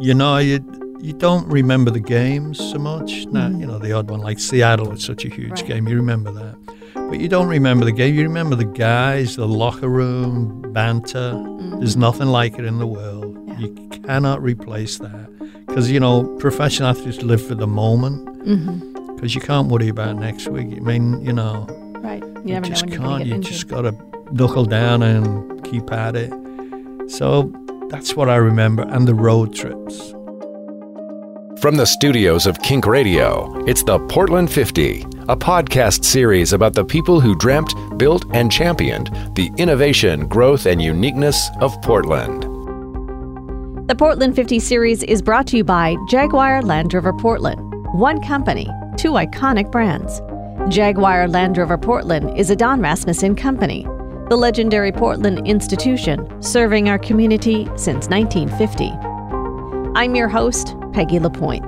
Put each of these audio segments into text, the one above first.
you know, you you don't remember the games so much. Now, you know, the odd one like Seattle, it's such a huge Right. game. You remember that. But you don't remember the game. You remember the guys, the locker room, banter. There's nothing like it in the world. Yeah. You cannot replace that. Because, you know, professional athletes live for the moment. Mm-hmm. Because you can't worry about next week. I mean, you know, Right. You you just can't. You injured. just got to knuckle down and keep at it. So that's what I remember. And the road trips. From the studios of Kink Radio, it's the Portland 50, a podcast series about the people who dreamt, built, and championed the innovation, growth, and uniqueness of Portland. The Portland 50 series is brought to you by Jaguar Land Rover Portland. One company, two iconic brands. Jaguar Land Rover Portland is a Don Rasmussen company, the legendary Portland institution serving our community since 1950. I'm your host, Peggy Lapointe.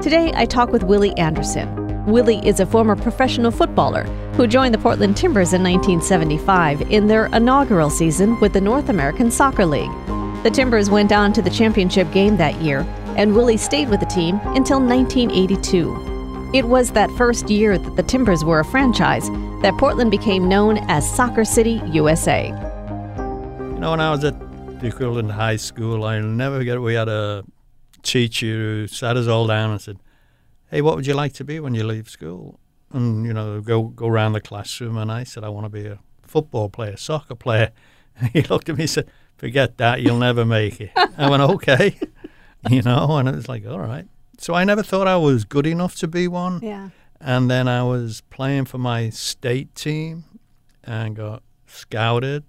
Today I talk with Willie Anderson. Willie is a former professional footballer who joined the Portland Timbers in 1975 in their inaugural season with the North American Soccer League. The Timbers went on to the championship game that year, and Willie stayed with the team until 1982. It was that first year that the Timbers were a franchise that Portland became known as Soccer City, USA. You know, when I was at the equivalent high school, I'll never forget we had a teacher who sat us all down and said, Hey, what would you like to be when you leave school? And, you know, go go around the classroom and I said, I want to be a football player, soccer player. And he looked at me and said, Forget that, you'll never make it. I went, Okay. you know, and it was like, all right. So I never thought I was good enough to be one. Yeah. And then I was playing for my state team and got scouted.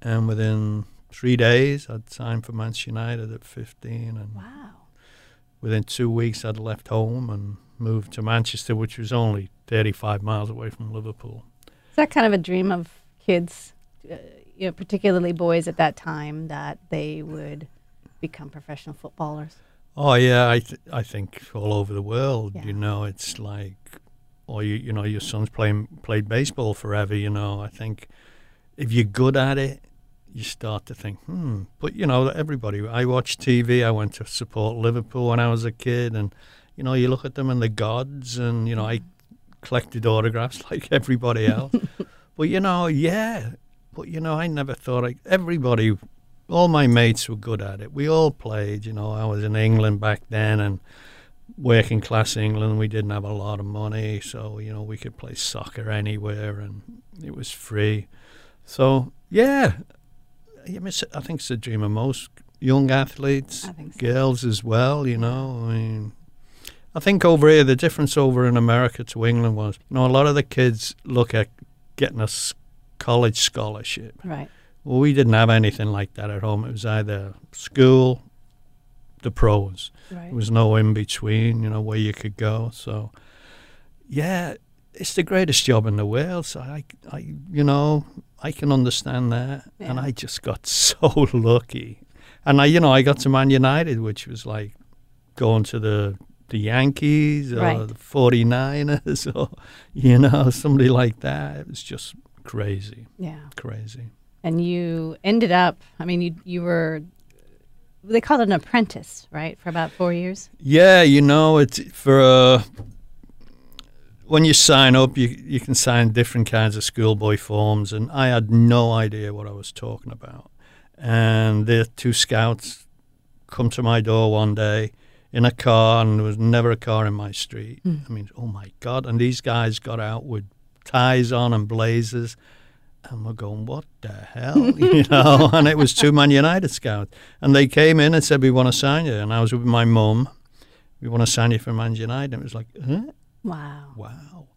And within three days, I'd signed for Manchester United at 15. And Wow. within two weeks, I'd left home and moved to Manchester, which was only 35 miles away from Liverpool. Is that kind of a dream of kids, uh, you know, particularly boys at that time, that they would become professional footballers? Oh yeah, I th- I think all over the world, Yeah. you know, it's like, or you you know, your son's playing played baseball forever. You know, I think if you're good at it, you start to think, hmm. But you know, everybody. I watch TV. I went to support Liverpool when I was a kid, and you know, you look at them and the gods, and you know, I collected autographs like everybody else. but you know, yeah. But you know, I never thought I, everybody all my mates were good at it. We all played. You know, I was in England back then and working class England. We didn't have a lot of money, so you know we could play soccer anywhere, and it was free. So yeah, I think it's a dream of most young athletes, so. girls as well. You know, I mean. I think over here, the difference over in America to England was, you know, a lot of the kids look at getting a college scholarship. Right. Well, we didn't have anything like that at home. It was either school, the pros. Right. There was no in between, you know, where you could go. So, yeah, it's the greatest job in the world. So I, I, you know, I can understand that. And I just got so lucky. And I, you know, I got to Man United, which was like going to the the Yankees or Right. the 49ers or, you know, somebody like that. It was just crazy, yeah. crazy. And you ended up, I mean, you, you were, they called it an apprentice, right, for about four years? Yeah, you know, it's for uh, when you sign up, you you can sign different kinds of schoolboy forms, and I had no idea what I was talking about. And the two scouts come to my door one day in a car, and there was never a car in my street. I mean, oh my god! And these guys got out with ties on and blazers. And we're going, what the hell? you know, and it was two Man United scouts. And they came in and said, we want to sign you. And I was with my mum. We want to sign you for Man United. And it was like, huh? Wow. Wow.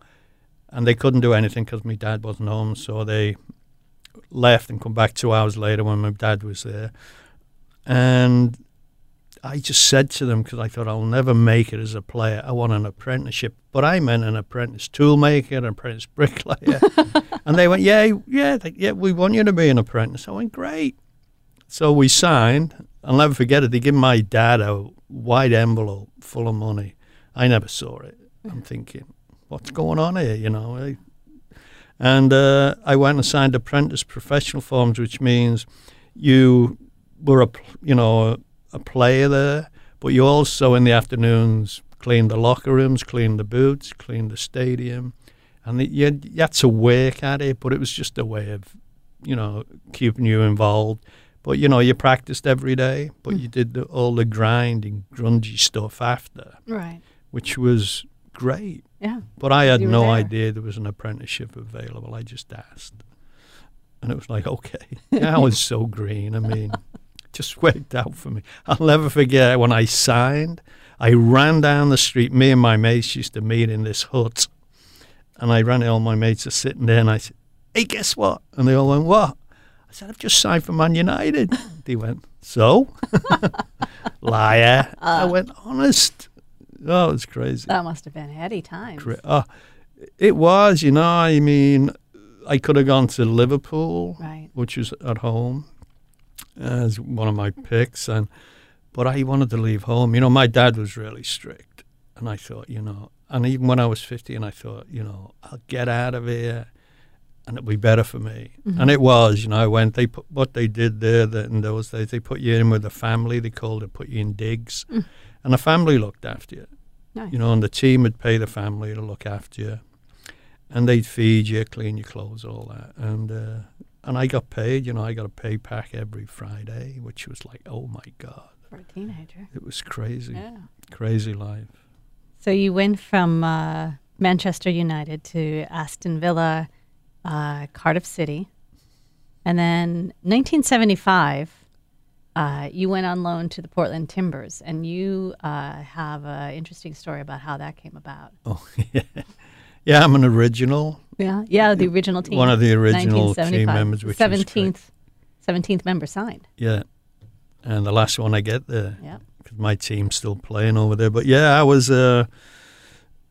And they couldn't do anything because my dad wasn't home. So they left and come back two hours later when my dad was there. And I just said to them, because I thought I'll never make it as a player, I want an apprenticeship. But I meant an apprentice toolmaker, an apprentice bricklayer. And they went, yeah, yeah, they, yeah, we want you to be an apprentice. I went, great. So we signed. I'll never forget it. They gave my dad a white envelope full of money. I never saw it. I'm thinking, what's going on here? You know. And uh, I went and signed apprentice professional forms, which means you were a you know a player there, but you also in the afternoons clean the locker rooms, clean the boots, clean the stadium, and you, you had to work at it. But it was just a way of, you know, keeping you involved. But you know, you practiced every day, but Mm. you did the, all the grinding, grungy stuff after, Right. which was great. Yeah. But I had no there. idea there was an apprenticeship available. I just asked. And it was like, okay. I was so green. I mean, just worked out for me. I'll never forget when I signed, I ran down the street. Me and my mates used to meet in this hut. And I ran, it. all my mates are sitting there, and I said, hey, guess what? And they all went, what? I said, I've just signed for Man United. they went, so? Liar. I uh. went, honest. Oh, it's crazy. That must have been heady times. Cra- Oh, it was, you know. I mean, I could have gone to Liverpool, Right. which was at home, as one of my picks, and but I wanted to leave home. You know, my dad was really strict, and I thought, you know, and even when I was fifty, and I thought, you know, I'll get out of here, and it'll be better for me. And it was, you know. I went. They put what they did there that in those days. They put you in with a family. They called it put you in digs, and the family looked after you Nice. you know, and the team would pay the family to look after you, and they'd feed you, clean your clothes, all that, and uh, and I got paid. You know, I got a pay pack every Friday, which was like, oh my god, For a teenager. it was crazy, Yeah. crazy life. So you went from uh, Manchester United to Aston Villa, uh, Cardiff City, and then 1975, uh, you went on loan to the Portland Timbers, and you uh, have an interesting story about how that came about. Oh yeah, yeah. I'm an original. Yeah, yeah, the original team. One of the original team members, which was great. 17th, 17th member signed. Yeah, and the last one I get there. Yeah. Because my team's still playing over there. But yeah, I was. Uh,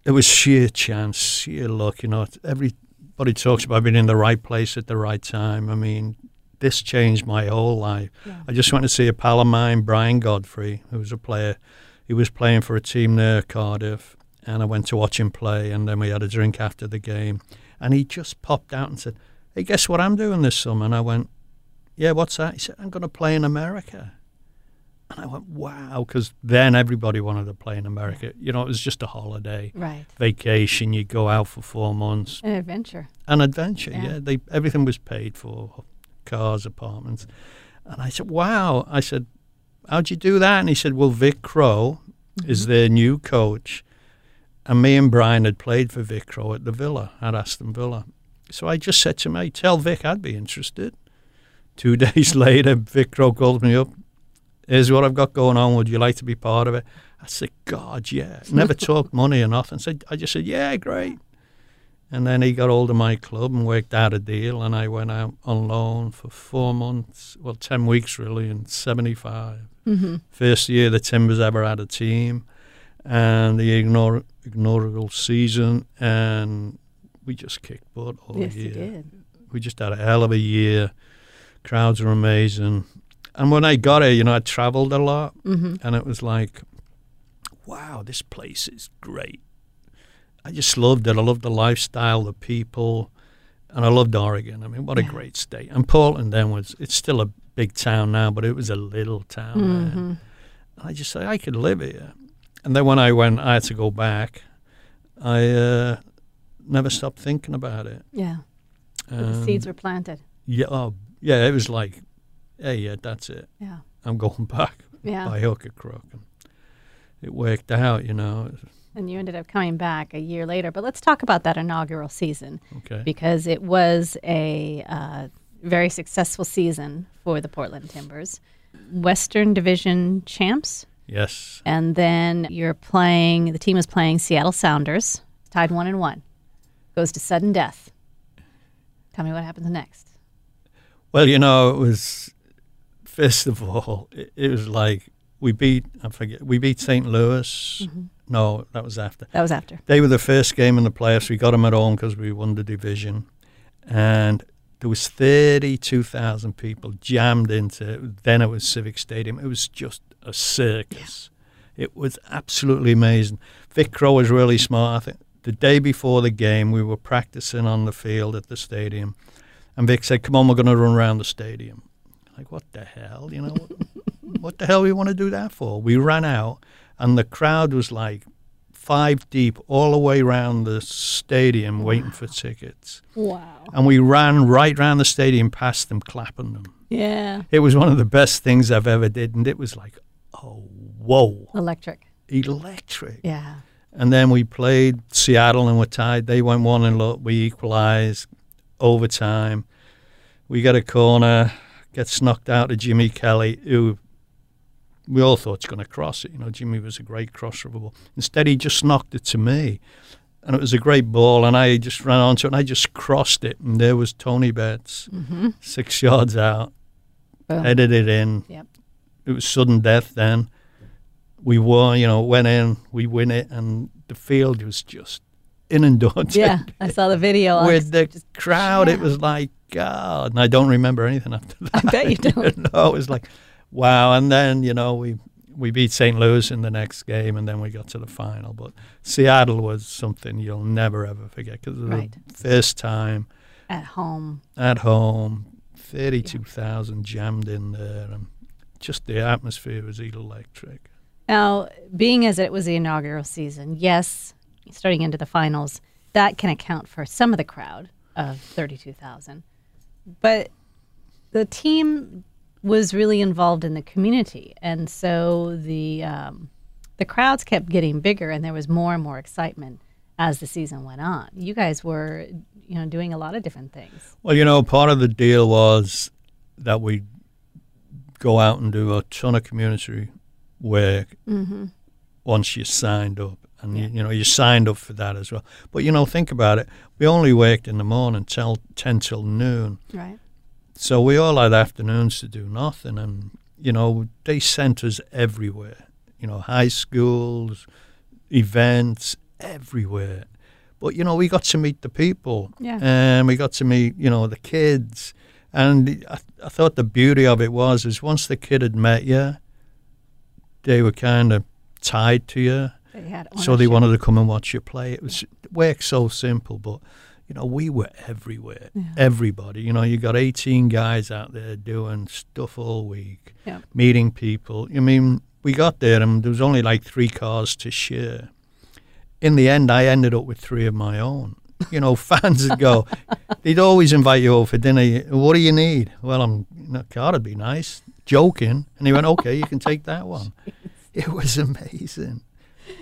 it was sheer chance, sheer luck. You know, everybody talks about being in the right place at the right time. I mean, this changed my whole life. Yeah. I just went to see a pal of mine, Brian Godfrey, who was a player. He was playing for a team there, Cardiff, and I went to watch him play. And then we had a drink after the game, and he just popped out and said, "Hey, guess what I'm doing this summer?" And I went, "Yeah, what's that?" He said, "I'm going to play in America." And I went, wow, because then everybody wanted to play in America. You know, it was just a holiday, Right. vacation. You go out for four months, An adventure. an adventure. Yeah. Yeah, they everything was paid for, cars, apartments. And I said, wow. I said, how'd you do that? And he said, well, Vic Crowe is mm-hmm. their new coach, and me and Brian had played for Vic Crowe at the Villa at Aston Villa. So I just said to me, tell Vic I'd be interested. Two days later, Vic Crowe called me up. Here's what I've got going on. Would you like to be part of it? I said, God, yeah. Never talked money or nothing. So I just said, yeah, great. And then he got hold of my club and worked out a deal, and I went out on loan for four months, well, 10 weeks really, in 75. Mm-hmm. First year the Timbers ever had a team, and the ignore, ignorable season, and we just kicked butt all yes, year did. we just had a hell of a year. Crowds were amazing. And when I got here, you know, I traveled a lot Mm-hmm. and it was like, wow, this place is great. I just loved it. I loved the lifestyle, the people, and I loved Oregon. I mean, what a great state. And Portland then was, it's still a big town now, but it was a little town. Mm-hmm. And I just said, I could live here. And then when I went, I had to go back. I uh, never stopped thinking about it. Yeah. But the seeds were planted. yeah, oh, yeah, it was like, hey, yeah, that's it. Yeah. I'm going back Yeah. by hook or crook. And it worked out, you know. And you ended up coming back a year later. But let's talk about that inaugural season Okay. because it was a uh, very successful season for the Portland Timbers. Western Division champs. Yes. And then you're playing, the team is playing Seattle Sounders, tied one and one. Goes to sudden death. Tell me what happens next. Well, you know, it was, first of all, it, it was like we beat, I forget, we beat St. Louis. Mm-hmm. No, that was after. That was after. They were the first game in the playoffs. We got them at home because we won the division. And there was 32,000 people jammed into then it was Civic Stadium. It was just a circus. It was absolutely amazing. Vic Crowe was really smart. I think the day before the game, we were practicing on the field at the stadium. And Vic said, come on, we're going to run around the stadium. Like, what the hell? You know, what the hell we want to do that for? We ran out, and the crowd was like five deep all the way around the stadium waiting for tickets. Wow. And we ran right round the stadium past them, clapping them. Yeah. It was one of the best things I've ever did, and it was like, oh, whoa, Electric. electric. Yeah. And then we played Seattle and we're tied. They went one and look, we equalised overtime. We got a corner, gets knocked out to Jimmy Kelly, who we all thought was going to cross it. You know, Jimmy was a great crosser of a ball. Instead, he just knocked it to me. And it was a great ball, and I just ran onto it, and I just crossed it, and there was Tony Betts, Mm-hmm. six yards out, Boom. headed it in. Yep. It was sudden death then. We won, you know, went in, we win it, and the field was just inundated. Yeah. I saw the video. With the crowd, it was like, God. And I don't remember anything after that. I bet you don't. no, it was like, wow. And then, you know, we, we beat St. Louis in the next game, and then we got to the final. But Seattle was something you'll never, ever forget because Right. the first time At home. at home, 32,000 jammed in there. And just the atmosphere was electric. Now, being as it was the inaugural season, yes, starting into the finals, that can account for some of the crowd of 32,000. But the team was really involved in the community, and so the um, the crowds kept getting bigger, and there was more and more excitement as the season went on. You guys were, you know, doing a lot of different things. Well, you know, part of the deal was that we go out and do a ton of community work Mm-hmm. once you signed up. And, Yeah. you, know, you signed up for that as well. But, you know, think about it. We only worked in the morning till 10 till noon. Right. So we all had afternoons to do nothing. And, you know, they sent us everywhere. You know, high schools, events, everywhere. But, you know, we got to meet the people. Yeah. And we got to meet, you know, the kids. And I, I thought the beauty of it was is once the kid had met you, they were kind of tied to you. They had So they wanted to come and watch you play. It was it worked so simple, but you know we were everywhere. Yeah. Everybody, you know, you got eighteen guys out there doing stuff all week, Yep. meeting people. I mean, we got there and there was only like three cars to share. In the end, I ended up with three of my own. You know, fans would go. They'd always invite you over for dinner. What do you need? Well, I'm a car would be nice. Joking, and he went, okay, you can take that one. It was amazing.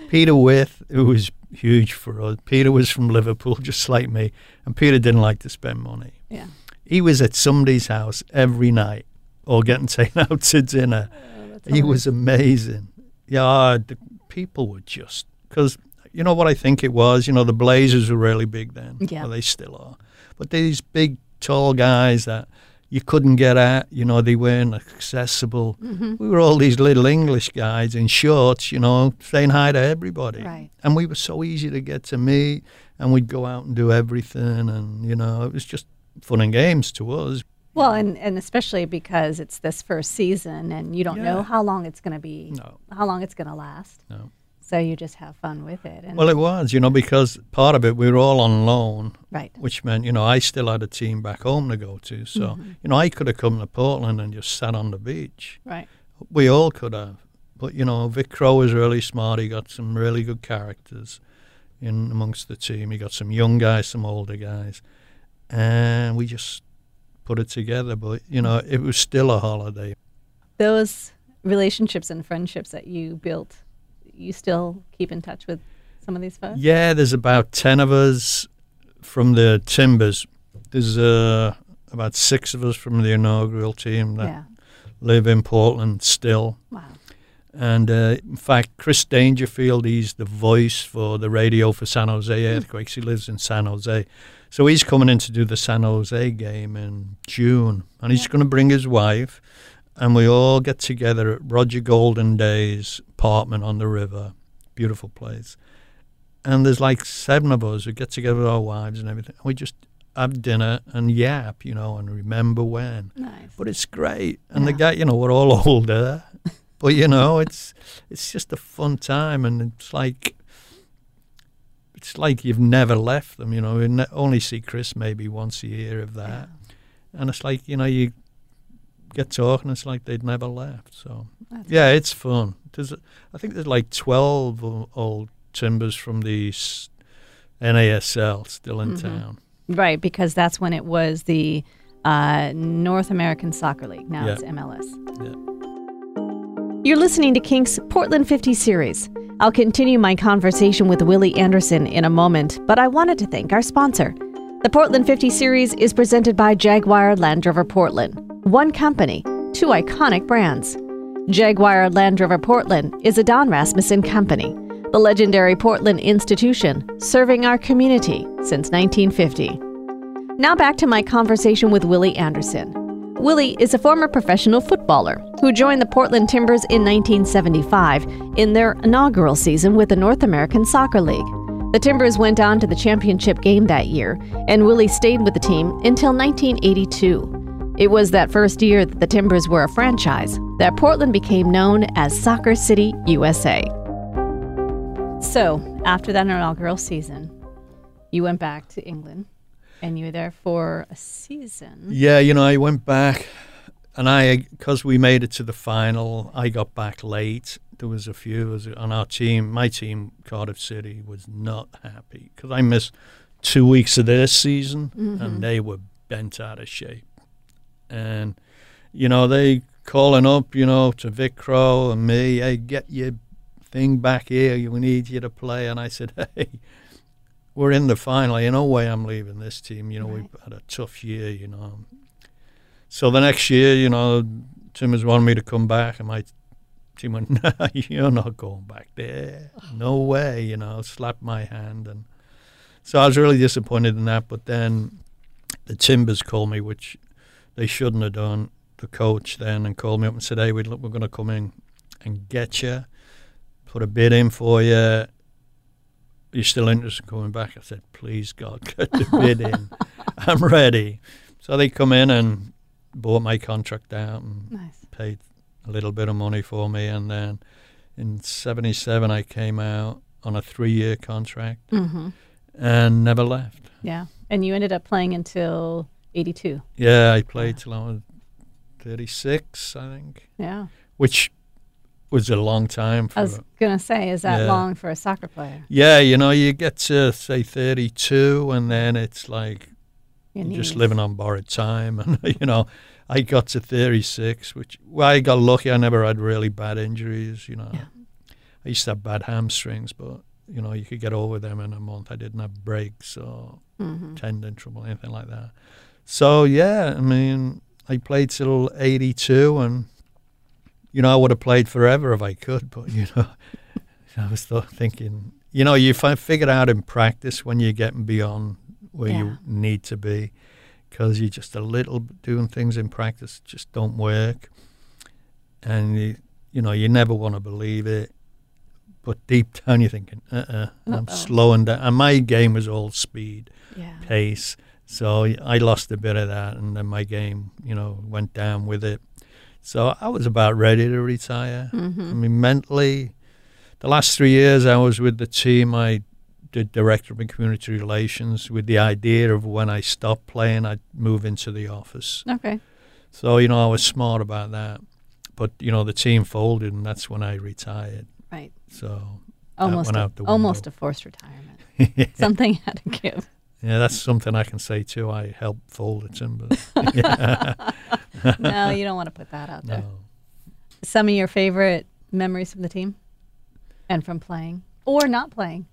Peter Withe, who was huge for us. Peter was from Liverpool, just like me, and Peter didn't like to spend money. Yeah. He was at somebody's house every night or getting taken out to dinner. Oh, he was amazing. Yeah, the people were just because you know what I think it was. You know, the Blazers were really big then. Yeah. well, they still are. But these big, tall guys that you couldn't get at. You know, they weren't accessible. Mm-hmm. We were all these little English guys in shorts. You know, saying hi to everybody. Right. And we were so easy to get to meet, and we'd go out and do everything, and you know, it was just fun and games to us. Well, and, and especially because it's this first season and you don't know how long it's going to be, No, how long it's going to last. no. So you just have fun with it. And Well, it was, you know, because part of it we were all on loan, right. which meant, you know, I still had a team back home to go to. So, Mm-hmm. you know, I could have come to Portland and just sat on the beach. Right. We all could have. But, you know, Vic Crowe was really smart. He got some really good characters in amongst the team. He got some young guys, some older guys. And we just put it together. But, you know, it was still a holiday. Those relationships and friendships that you built, you still keep in touch with some of these folks? Yeah, there's about 10 of us from the Timbers. There's uh, about six of us from the inaugural team that Yeah. live in Portland still. Wow. And uh, in fact, Chris Dangerfield, he's the voice for the radio for San Jose Earthquakes. He lives in San Jose. So he's coming in to do the San Jose game in June. And he's Yeah. going to bring his wife. And we all get together at Roger Goldingay's apartment on the river. Beautiful place. And there's like seven of us who get together with our wives and everything. We just have dinner and yap, you know, and remember when Nice. but it's great. And the Yeah. guy, you know, we're all older, but you know, it's it's just a fun time, and it's like it's like you've never left them. You know, we ne- only see Chris maybe once a year of that, and it's like you know you get talking. It's like they'd never left. So That's yeah, it's fun. There's, I think there's like twelve old timbers from the NASL still in Mhm. town. Right, because that's when it was the uh, North American Soccer League. Now Yeah. it's MLS. Yeah. You're listening to Kink's Portland 50 series. I'll continue my conversation with Willie Anderson in a moment, but I wanted to thank our sponsor. The Portland 50 series is presented by Jaguar Land Rover Portland. One company, two iconic brands. Jaguar Land Rover Portland is a Don Rasmussen company, the legendary Portland institution serving our community since 1950. Now back to my conversation with Willie Anderson. Willie is a former professional footballer who joined the Portland Timbers in 1975 in their inaugural season with the North American Soccer League. The Timbers went on to the championship game that year, and Willie stayed with the team until 1982. It was that first year that the Timbers were a franchise that Portland became known as Soccer City, USA. So, after that inaugural season, you went back to England and you were there for a season. Yeah, you know, I went back, and I because we made it to the final, I got back late. There was a few was on our team. My team, Cardiff City, was not happy because I missed two weeks of their season, Mhm. and they were bent out of shape. And you know, they calling up, you know, to Vic Crowe and me, hey, get your thing back here. We need you to play. And I said, hey. We're in the final. You know way I'm leaving this team. You know, Right. we've had a tough year, you know. So the next year, you know, Timbers wanted me to come back, and my team went, "No, you're not going back there. No oh. way." You know, slapped my hand, and so I was really disappointed in that. But then the Timbers called me, which they shouldn't have done. The coach then and called me up and said, "Hey, we look, we're going to come in and get you, put a bid in for you." you still interested in coming back? I said, please God, get the bid in. I'm ready. So they come in and bought my contract out and Nice. paid a little bit of money for me. And then in 77, I came out on a three year contract Mm-hmm. and never left. Yeah. And you ended up playing until 82. Yeah, I played till I was 36, I think, Yeah. which was a long time for I was going to say, is that Yeah. long for a soccer player? Yeah, you know, you get to say 32 and then it's like Your You're just living on borrowed time. And, you know, I got to 36, which, well, I got lucky. I never had really bad injuries, you know. Yeah. I used to have bad hamstrings, but, you know, you could get over them in a month. I didn't have breaks or Mhm. tendon trouble, anything like that. So, yeah, I mean, I played till 82 and, you know, I would have played forever if I could, but, you know, I was th- thinking, you know, you fi- figure out in practice when you're getting beyond where Yeah. you need to be because you're just a little doing things in practice just don't work and you, you know you never want to believe it but deep down you're thinking uh-uh i'm slowing down and my game was all speed Yeah. pace so i lost a bit of that and then my game you know went down with it so i was about ready to retire I Mm-hmm. mean, mentally, the last three years I was with the team, I did director of community relations with the idea of when I stopped playing, I'd move into the office. Okay. So, you know, I was smart about that. But, you know, the team folded and that's when I retired. Right. So, Almost, went a, out the almost a forced retirement. yeah, Something had to give. That's something I can say too. I helped fold the timbers. yeah. no, you don't want to put that out there. No. Some of your favorite memories from the team and from playing or not playing.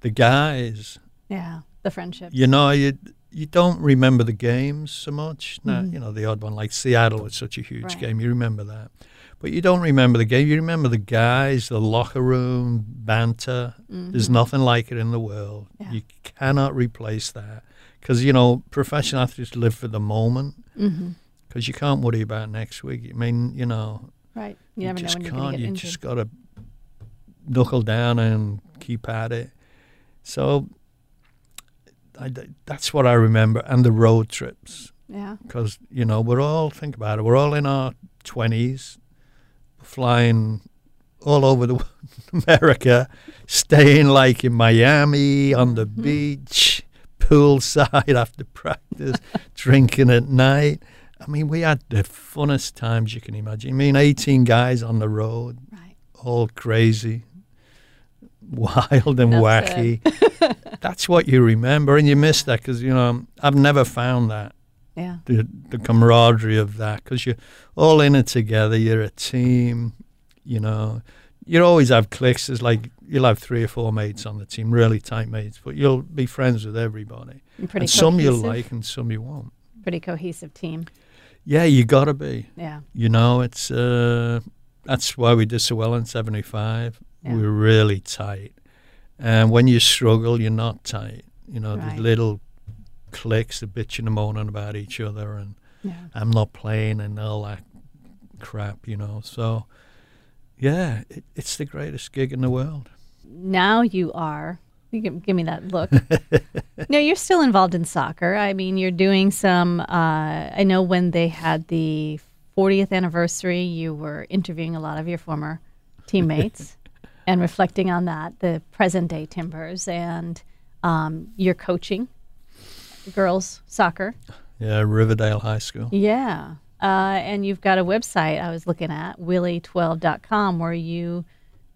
The guys, Yeah. The friendship. you know, you you don't remember the games so much. No, Mhm. you know, the odd one like Seattle was such a huge Right. game. You remember that, but you don't remember the game. You remember the guys, the locker room banter. There's Mhm. nothing like it in the world. Yeah. You cannot replace that because you know professional athletes live for the moment Mm-hmm. because you can't worry about next week. I mean, you know, Right. You never know just can't. going to get you injured. just got to knuckle down and keep at it. So I, that's what I remember, and the road trips yeah. because you know we're all think about it. We're all in our twenties, flying all over the America, staying like in Miami on the Mhm. beach, poolside after practice, drinking at night. I mean, we had the funnest times you can imagine. I mean, 18 guys on the road, Right. all crazy, wild and That's wacky. That's what you remember, and you miss that because you know I've never found that Yeah. the the camaraderie of that because you're all in it together. You're a team, you know. You always have cliques. It's like you'll have three or four mates on the team, really tight mates, but you'll be friends with everybody. And Pretty and some you'll like, and some you won't. Pretty cohesive team. Yeah, you gotta be. Yeah. You know, it's uh, that's why we did so well in '75. Yeah. We were really tight, and when you struggle, you're not tight. You know, Right. there's little cliques, the bitching and moaning about each other, and Yeah. I'm not playing and all that crap. You know, so yeah, it, it's the greatest gig in the world. Now you are. You give, give me that look. no, you're still involved in soccer. I mean, you're doing some. Uh, I know when they had the 40th anniversary, you were interviewing a lot of your former teammates and reflecting on that, the present day Timbers, and um, you're coaching girls soccer. Yeah, Riverdale High School. Yeah. Uh, and you've got a website I was looking at, willie12.com, where you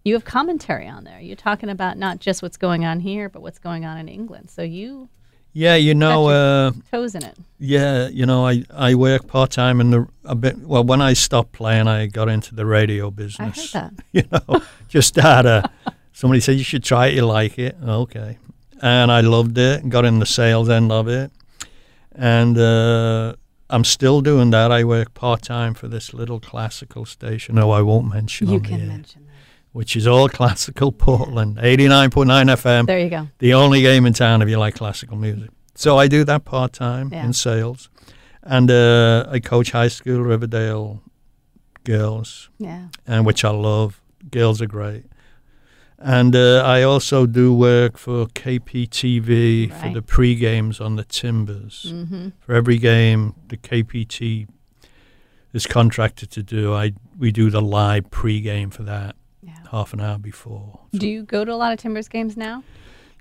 you have commentary on there. You're talking about not just what's going on here, but what's going on in England. So you Yeah, you know. Uh, toes in it. Yeah, you know, I, I work part time in the a bit. Well, when I stopped playing, I got into the radio business. I heard that. You know, just had a somebody said you should try it. You like it, okay? And I loved it. Got in the sales end of it, and uh, I'm still doing that. I work part time for this little classical station. No, I won't mention You can air, mention that. which is all classical Portland, eighty nine point nine FM There you go. the only game in town if you like classical music. So I do that part time Yeah. in sales, and uh, I coach high school Riverdale girls, Yeah. and which I love. Girls are great, and uh, I also do work for KPTV for the pre games on the Timbers. Mm-hmm. For every game the KPT is contracted to do, I we do the live pre game for that Yeah. half an hour before. Do you go to a lot of Timbers games now?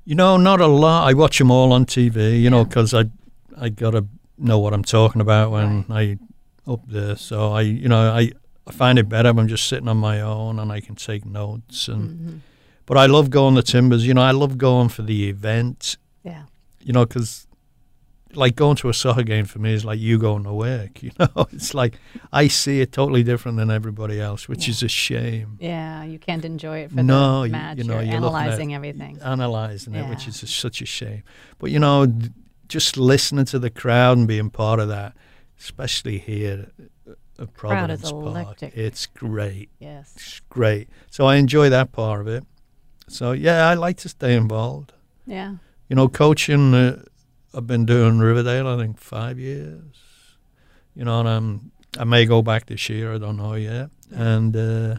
You know, not a lot. I watch them all on TV. You know, because I I gotta know what I'm talking about when I up there. So I, you know, I, I find it better when I'm just sitting on my own and I can take notes. And Mm-hmm. But I love going to Timbers. You know, I love going for the event. Yeah. You know, because like going to a soccer game for me is like you going to work. You know, it's like I see it totally different than everybody else, which Yeah. is a shame. Yeah. You can't enjoy it for No, the you- match. you know, are you're looking at- analyzing everything. analyzing it, which Yeah. is such a shame. But you know, d- just listening to the crowd and being part of that, especially here at Crowd is Providence Park, it's great. Yes. It's great. So I enjoy that part of it. So yeah, I like to stay involved. Yeah. You know, coaching. Uh, I've been doing Riverdale, I think, five years. You know, and I'm, I may go back this year. I don't know yet. And uh,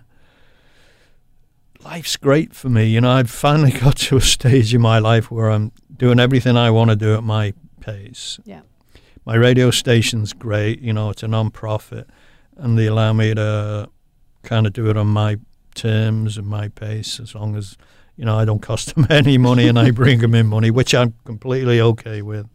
life's great for me. You know, I've finally got to a stage in my life where I'm doing everything I want to do at my pace. Yeah. My radio station's great. You know, it's a non-profit, and they allow me to kind of do it on my terms and my pace, as long as you know I don't cost them any money and I bring them in money, which I'm completely okay with.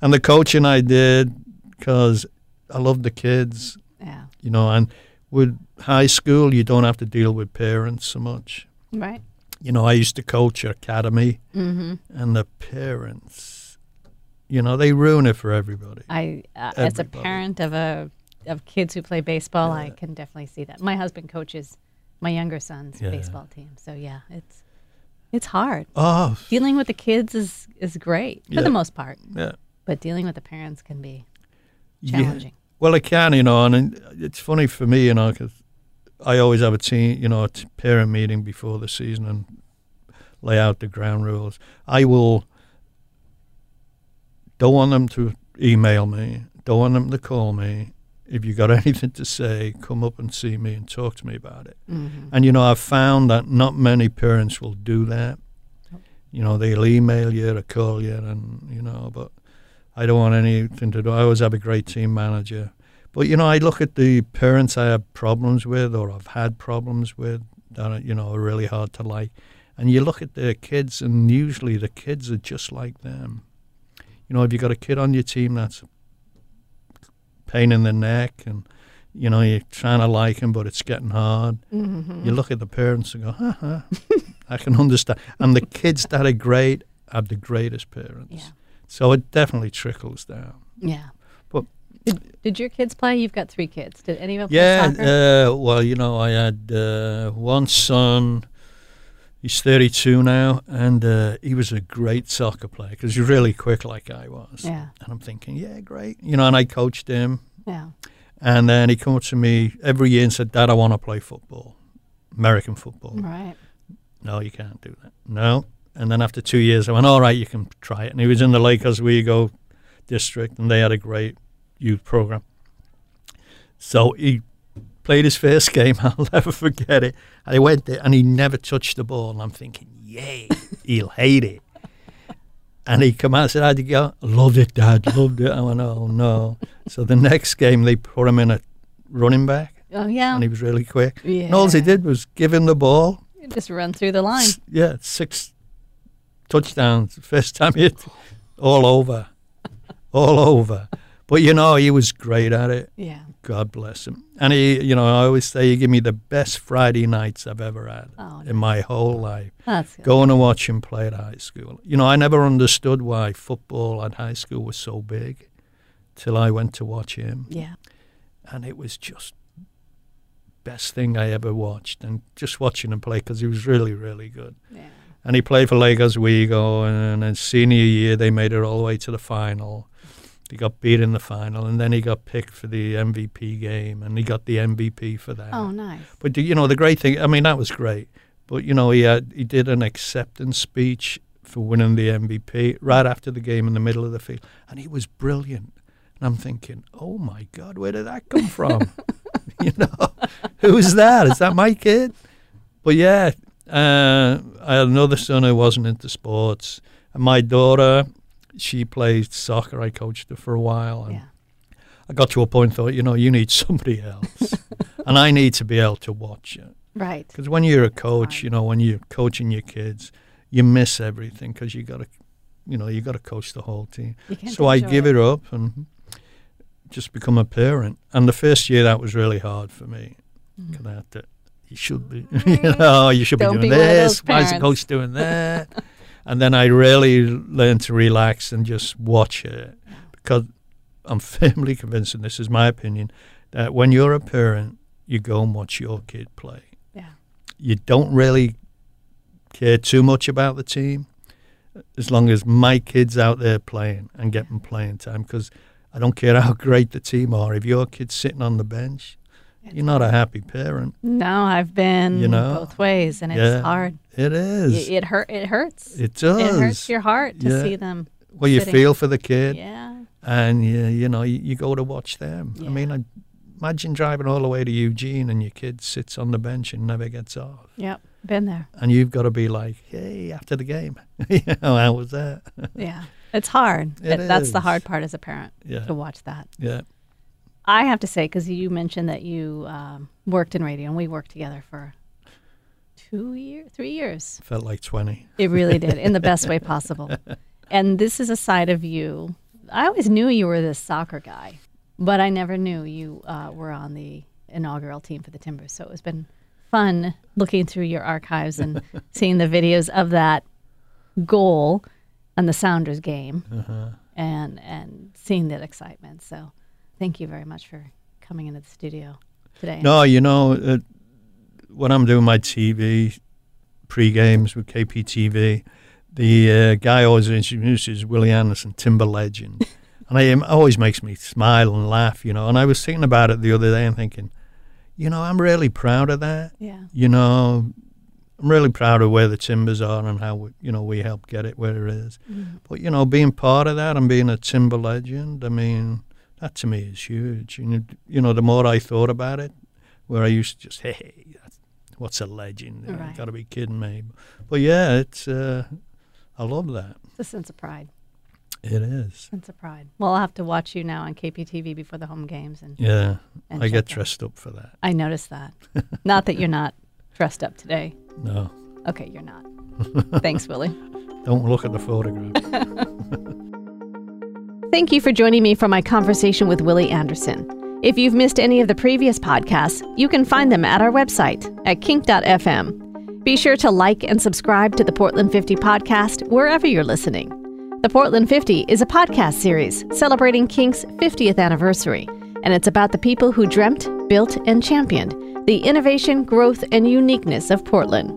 And the coaching I did because I love the kids Yeah. you know, and with high school, you don't have to deal with parents so much. Right. You know, I used to coach academy, Mm-hmm. and the parents, you know, they ruin it for everybody. I, uh, as a parent of a of kids who play baseball, I can definitely see that. My husband coaches my younger son's Yeah. baseball team, so yeah, it's it's hard. Oh, Dealing with the kids is is great for Yeah. the most part, yeah. but dealing with the parents can be Yeah. challenging. Well, it can, you know, and it's funny for me, you know, because I always have a team, you know, a parent meeting before the season and lay out the ground rules. I will. Don't want them to email me. Don't want them to call me. If you've got anything to say, come up and see me and talk to me about it. Mm-hmm. And you know, I've found that not many parents will do that. You know, they'll email you or call you, and you know, but I don't want anything to do. I always have a great team manager. But you know, I look at the parents I have problems with, or I've had problems with, that are, you know are really hard to like. And you look at their kids, and usually the kids are just like them. You know, if you got a kid on your team that's pain in the neck, and you know you're trying to like him, but it's getting hard. Mm-hmm. You look at the parents and go, ha ha, I can understand. And the kids that are great have the greatest parents. Yeah. So it definitely trickles down. Yeah. But- did, did your kids play? You've got three kids. Did any of them play Yeah, soccer? uh, well, you know, I had uh, one son. He's 32 now, and uh, he was a great soccer player because he's really quick, like I was. yeah. And I'm thinking, yeah, great, you know. And I coached him, Yeah. and then he came up to me every year and said, "Dad, I want to play football, American football." Right. No, you can't do that. No. And then after two years, I went, all right, you can try it. And he was in the Lake Oswego district, and they had a great youth program. So he played his first game. I'll never forget it. And he went there, and he never touched the ball. And I'm thinking, yay, he'll hate it. And he come out and said, how'd you go? Loved it, Dad, loved it. I went, oh, no. So the next game, they put him in a running back, Oh yeah. and he was really quick. yeah. And all he did was give him the ball, just run through the line. S- Yeah, six touchdowns. First time he all over, all over. But you know, he was great at it. Yeah. God bless him. And he, you know, I always say he gave me the best Friday nights I've ever had Oh, in my whole life. that's good. Going to watch him play at high school. You know, I never understood why football at high school was so big till I went to watch him, Yeah. and it was just best thing I ever watched. And just watching him play because he was really, really good. Yeah. And he played for Lake Oswego, and in senior year they made it all the way to the final. He got beat in the final, and then he got picked for the MVP game, and he got the MVP for that. Oh, nice. But you know the great thing, I mean that was great. But you know he had he did an acceptance speech for winning the MVP right after the game in the middle of the field, and he was brilliant. And I'm thinking, oh my God, where did that come from? you know, who's that? Is that my kid? But yeah, uh, I had another son who wasn't into sports, and my daughter, she played soccer. I coached her for a while, and Yeah. I got to a point thought, you know, you need somebody else, and I need to be able to watch it. Right. Because when you're a coach, you know, when you're coaching your kids, you miss everything because you got to, you know, you got to coach the whole team. So I give it up and just become a parent. And the first year that was really hard for me. Mm. 'Cause I had to, you should be, you know, you should Don't be doing be one of those this. Why is the coach doing that? and then I really learned to relax and just watch it because I'm firmly convinced, and this is my opinion, that when you're a parent, you go and watch your kid play Yeah. you don't really care too much about the team as long as my kids out there playing and getting playing time because I don't care how great the team are. If your kid's sitting on the bench, you're not a happy parent. No, I've been You know? both ways, and it's Yeah. hard. It is. It, it hurt. It hurts. It does. It hurts your heart to Yeah. see them. well, you sitting. feel for the kid, Yeah. and you, you know you, you go to watch them. I mean, I, imagine driving all the way to Eugene and your kid sits on the bench and never gets off, Yep. Been there. and you've got to be like, "Hey, after the game, you know, how was that?" Yeah. It's hard. It That- That's the hard part as a parent yeah, to watch that. yeah. I have to say, because you mentioned that you um, worked in radio, and we worked together for two years, three years. Felt like twenty. It really did, in the best way possible. And this is a side of you. I always knew you were this soccer guy, but I never knew you uh, were on the inaugural team for the Timbers. So it's been fun looking through your archives and seeing the videos of that goal and the Sounders game Uh-huh. and and seeing that excitement. So thank you very much for coming into the studio today. No, you know, uh, when I'm doing my TV pre games with KPTV, the uh, guy always introduces Willie Anderson, Timber Legend. and I, it always makes me smile and laugh, you know. And I was thinking about it the other day and thinking, you know, I'm really proud of that. Yeah. You know, I'm really proud of where the Timbers are and how, we, you know, we helped get it where it is. Mhm. But, you know, being part of that and being a Timber Legend, I mean, that to me is huge. And, you- you know, the more I thought about it, where I used to just, hey, that's, what's a legend? You Right. got to be kidding me. But yeah, it's, uh, I love that. It's a sense of pride. It is. Sense of pride. Well, I'll have to watch you now on KPTV before the home games and, Yeah, and I get dressed up for that. I noticed that. not that you're not dressed up today. No, Okay, you're not. Thanks, Willie. don't look at the photograph. Thank you for joining me for my conversation with Willie Anderson. If you've missed any of the previous podcasts, you can find them at our website at kink.fm. Be sure to like and subscribe to the Portland 50 podcast wherever you're listening. The Portland 50 is a podcast series celebrating Kink's 50th anniversary, and it's about the people who dreamt, built, and championed the innovation, growth, and uniqueness of Portland.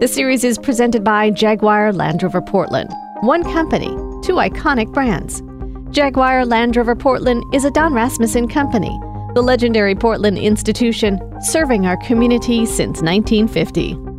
The series is presented by Jaguar Land Rover Portland, one company, two iconic brands. Jaguar Land Rover Portland is a Don Rasmussen company, the legendary Portland institution serving our community since 1950.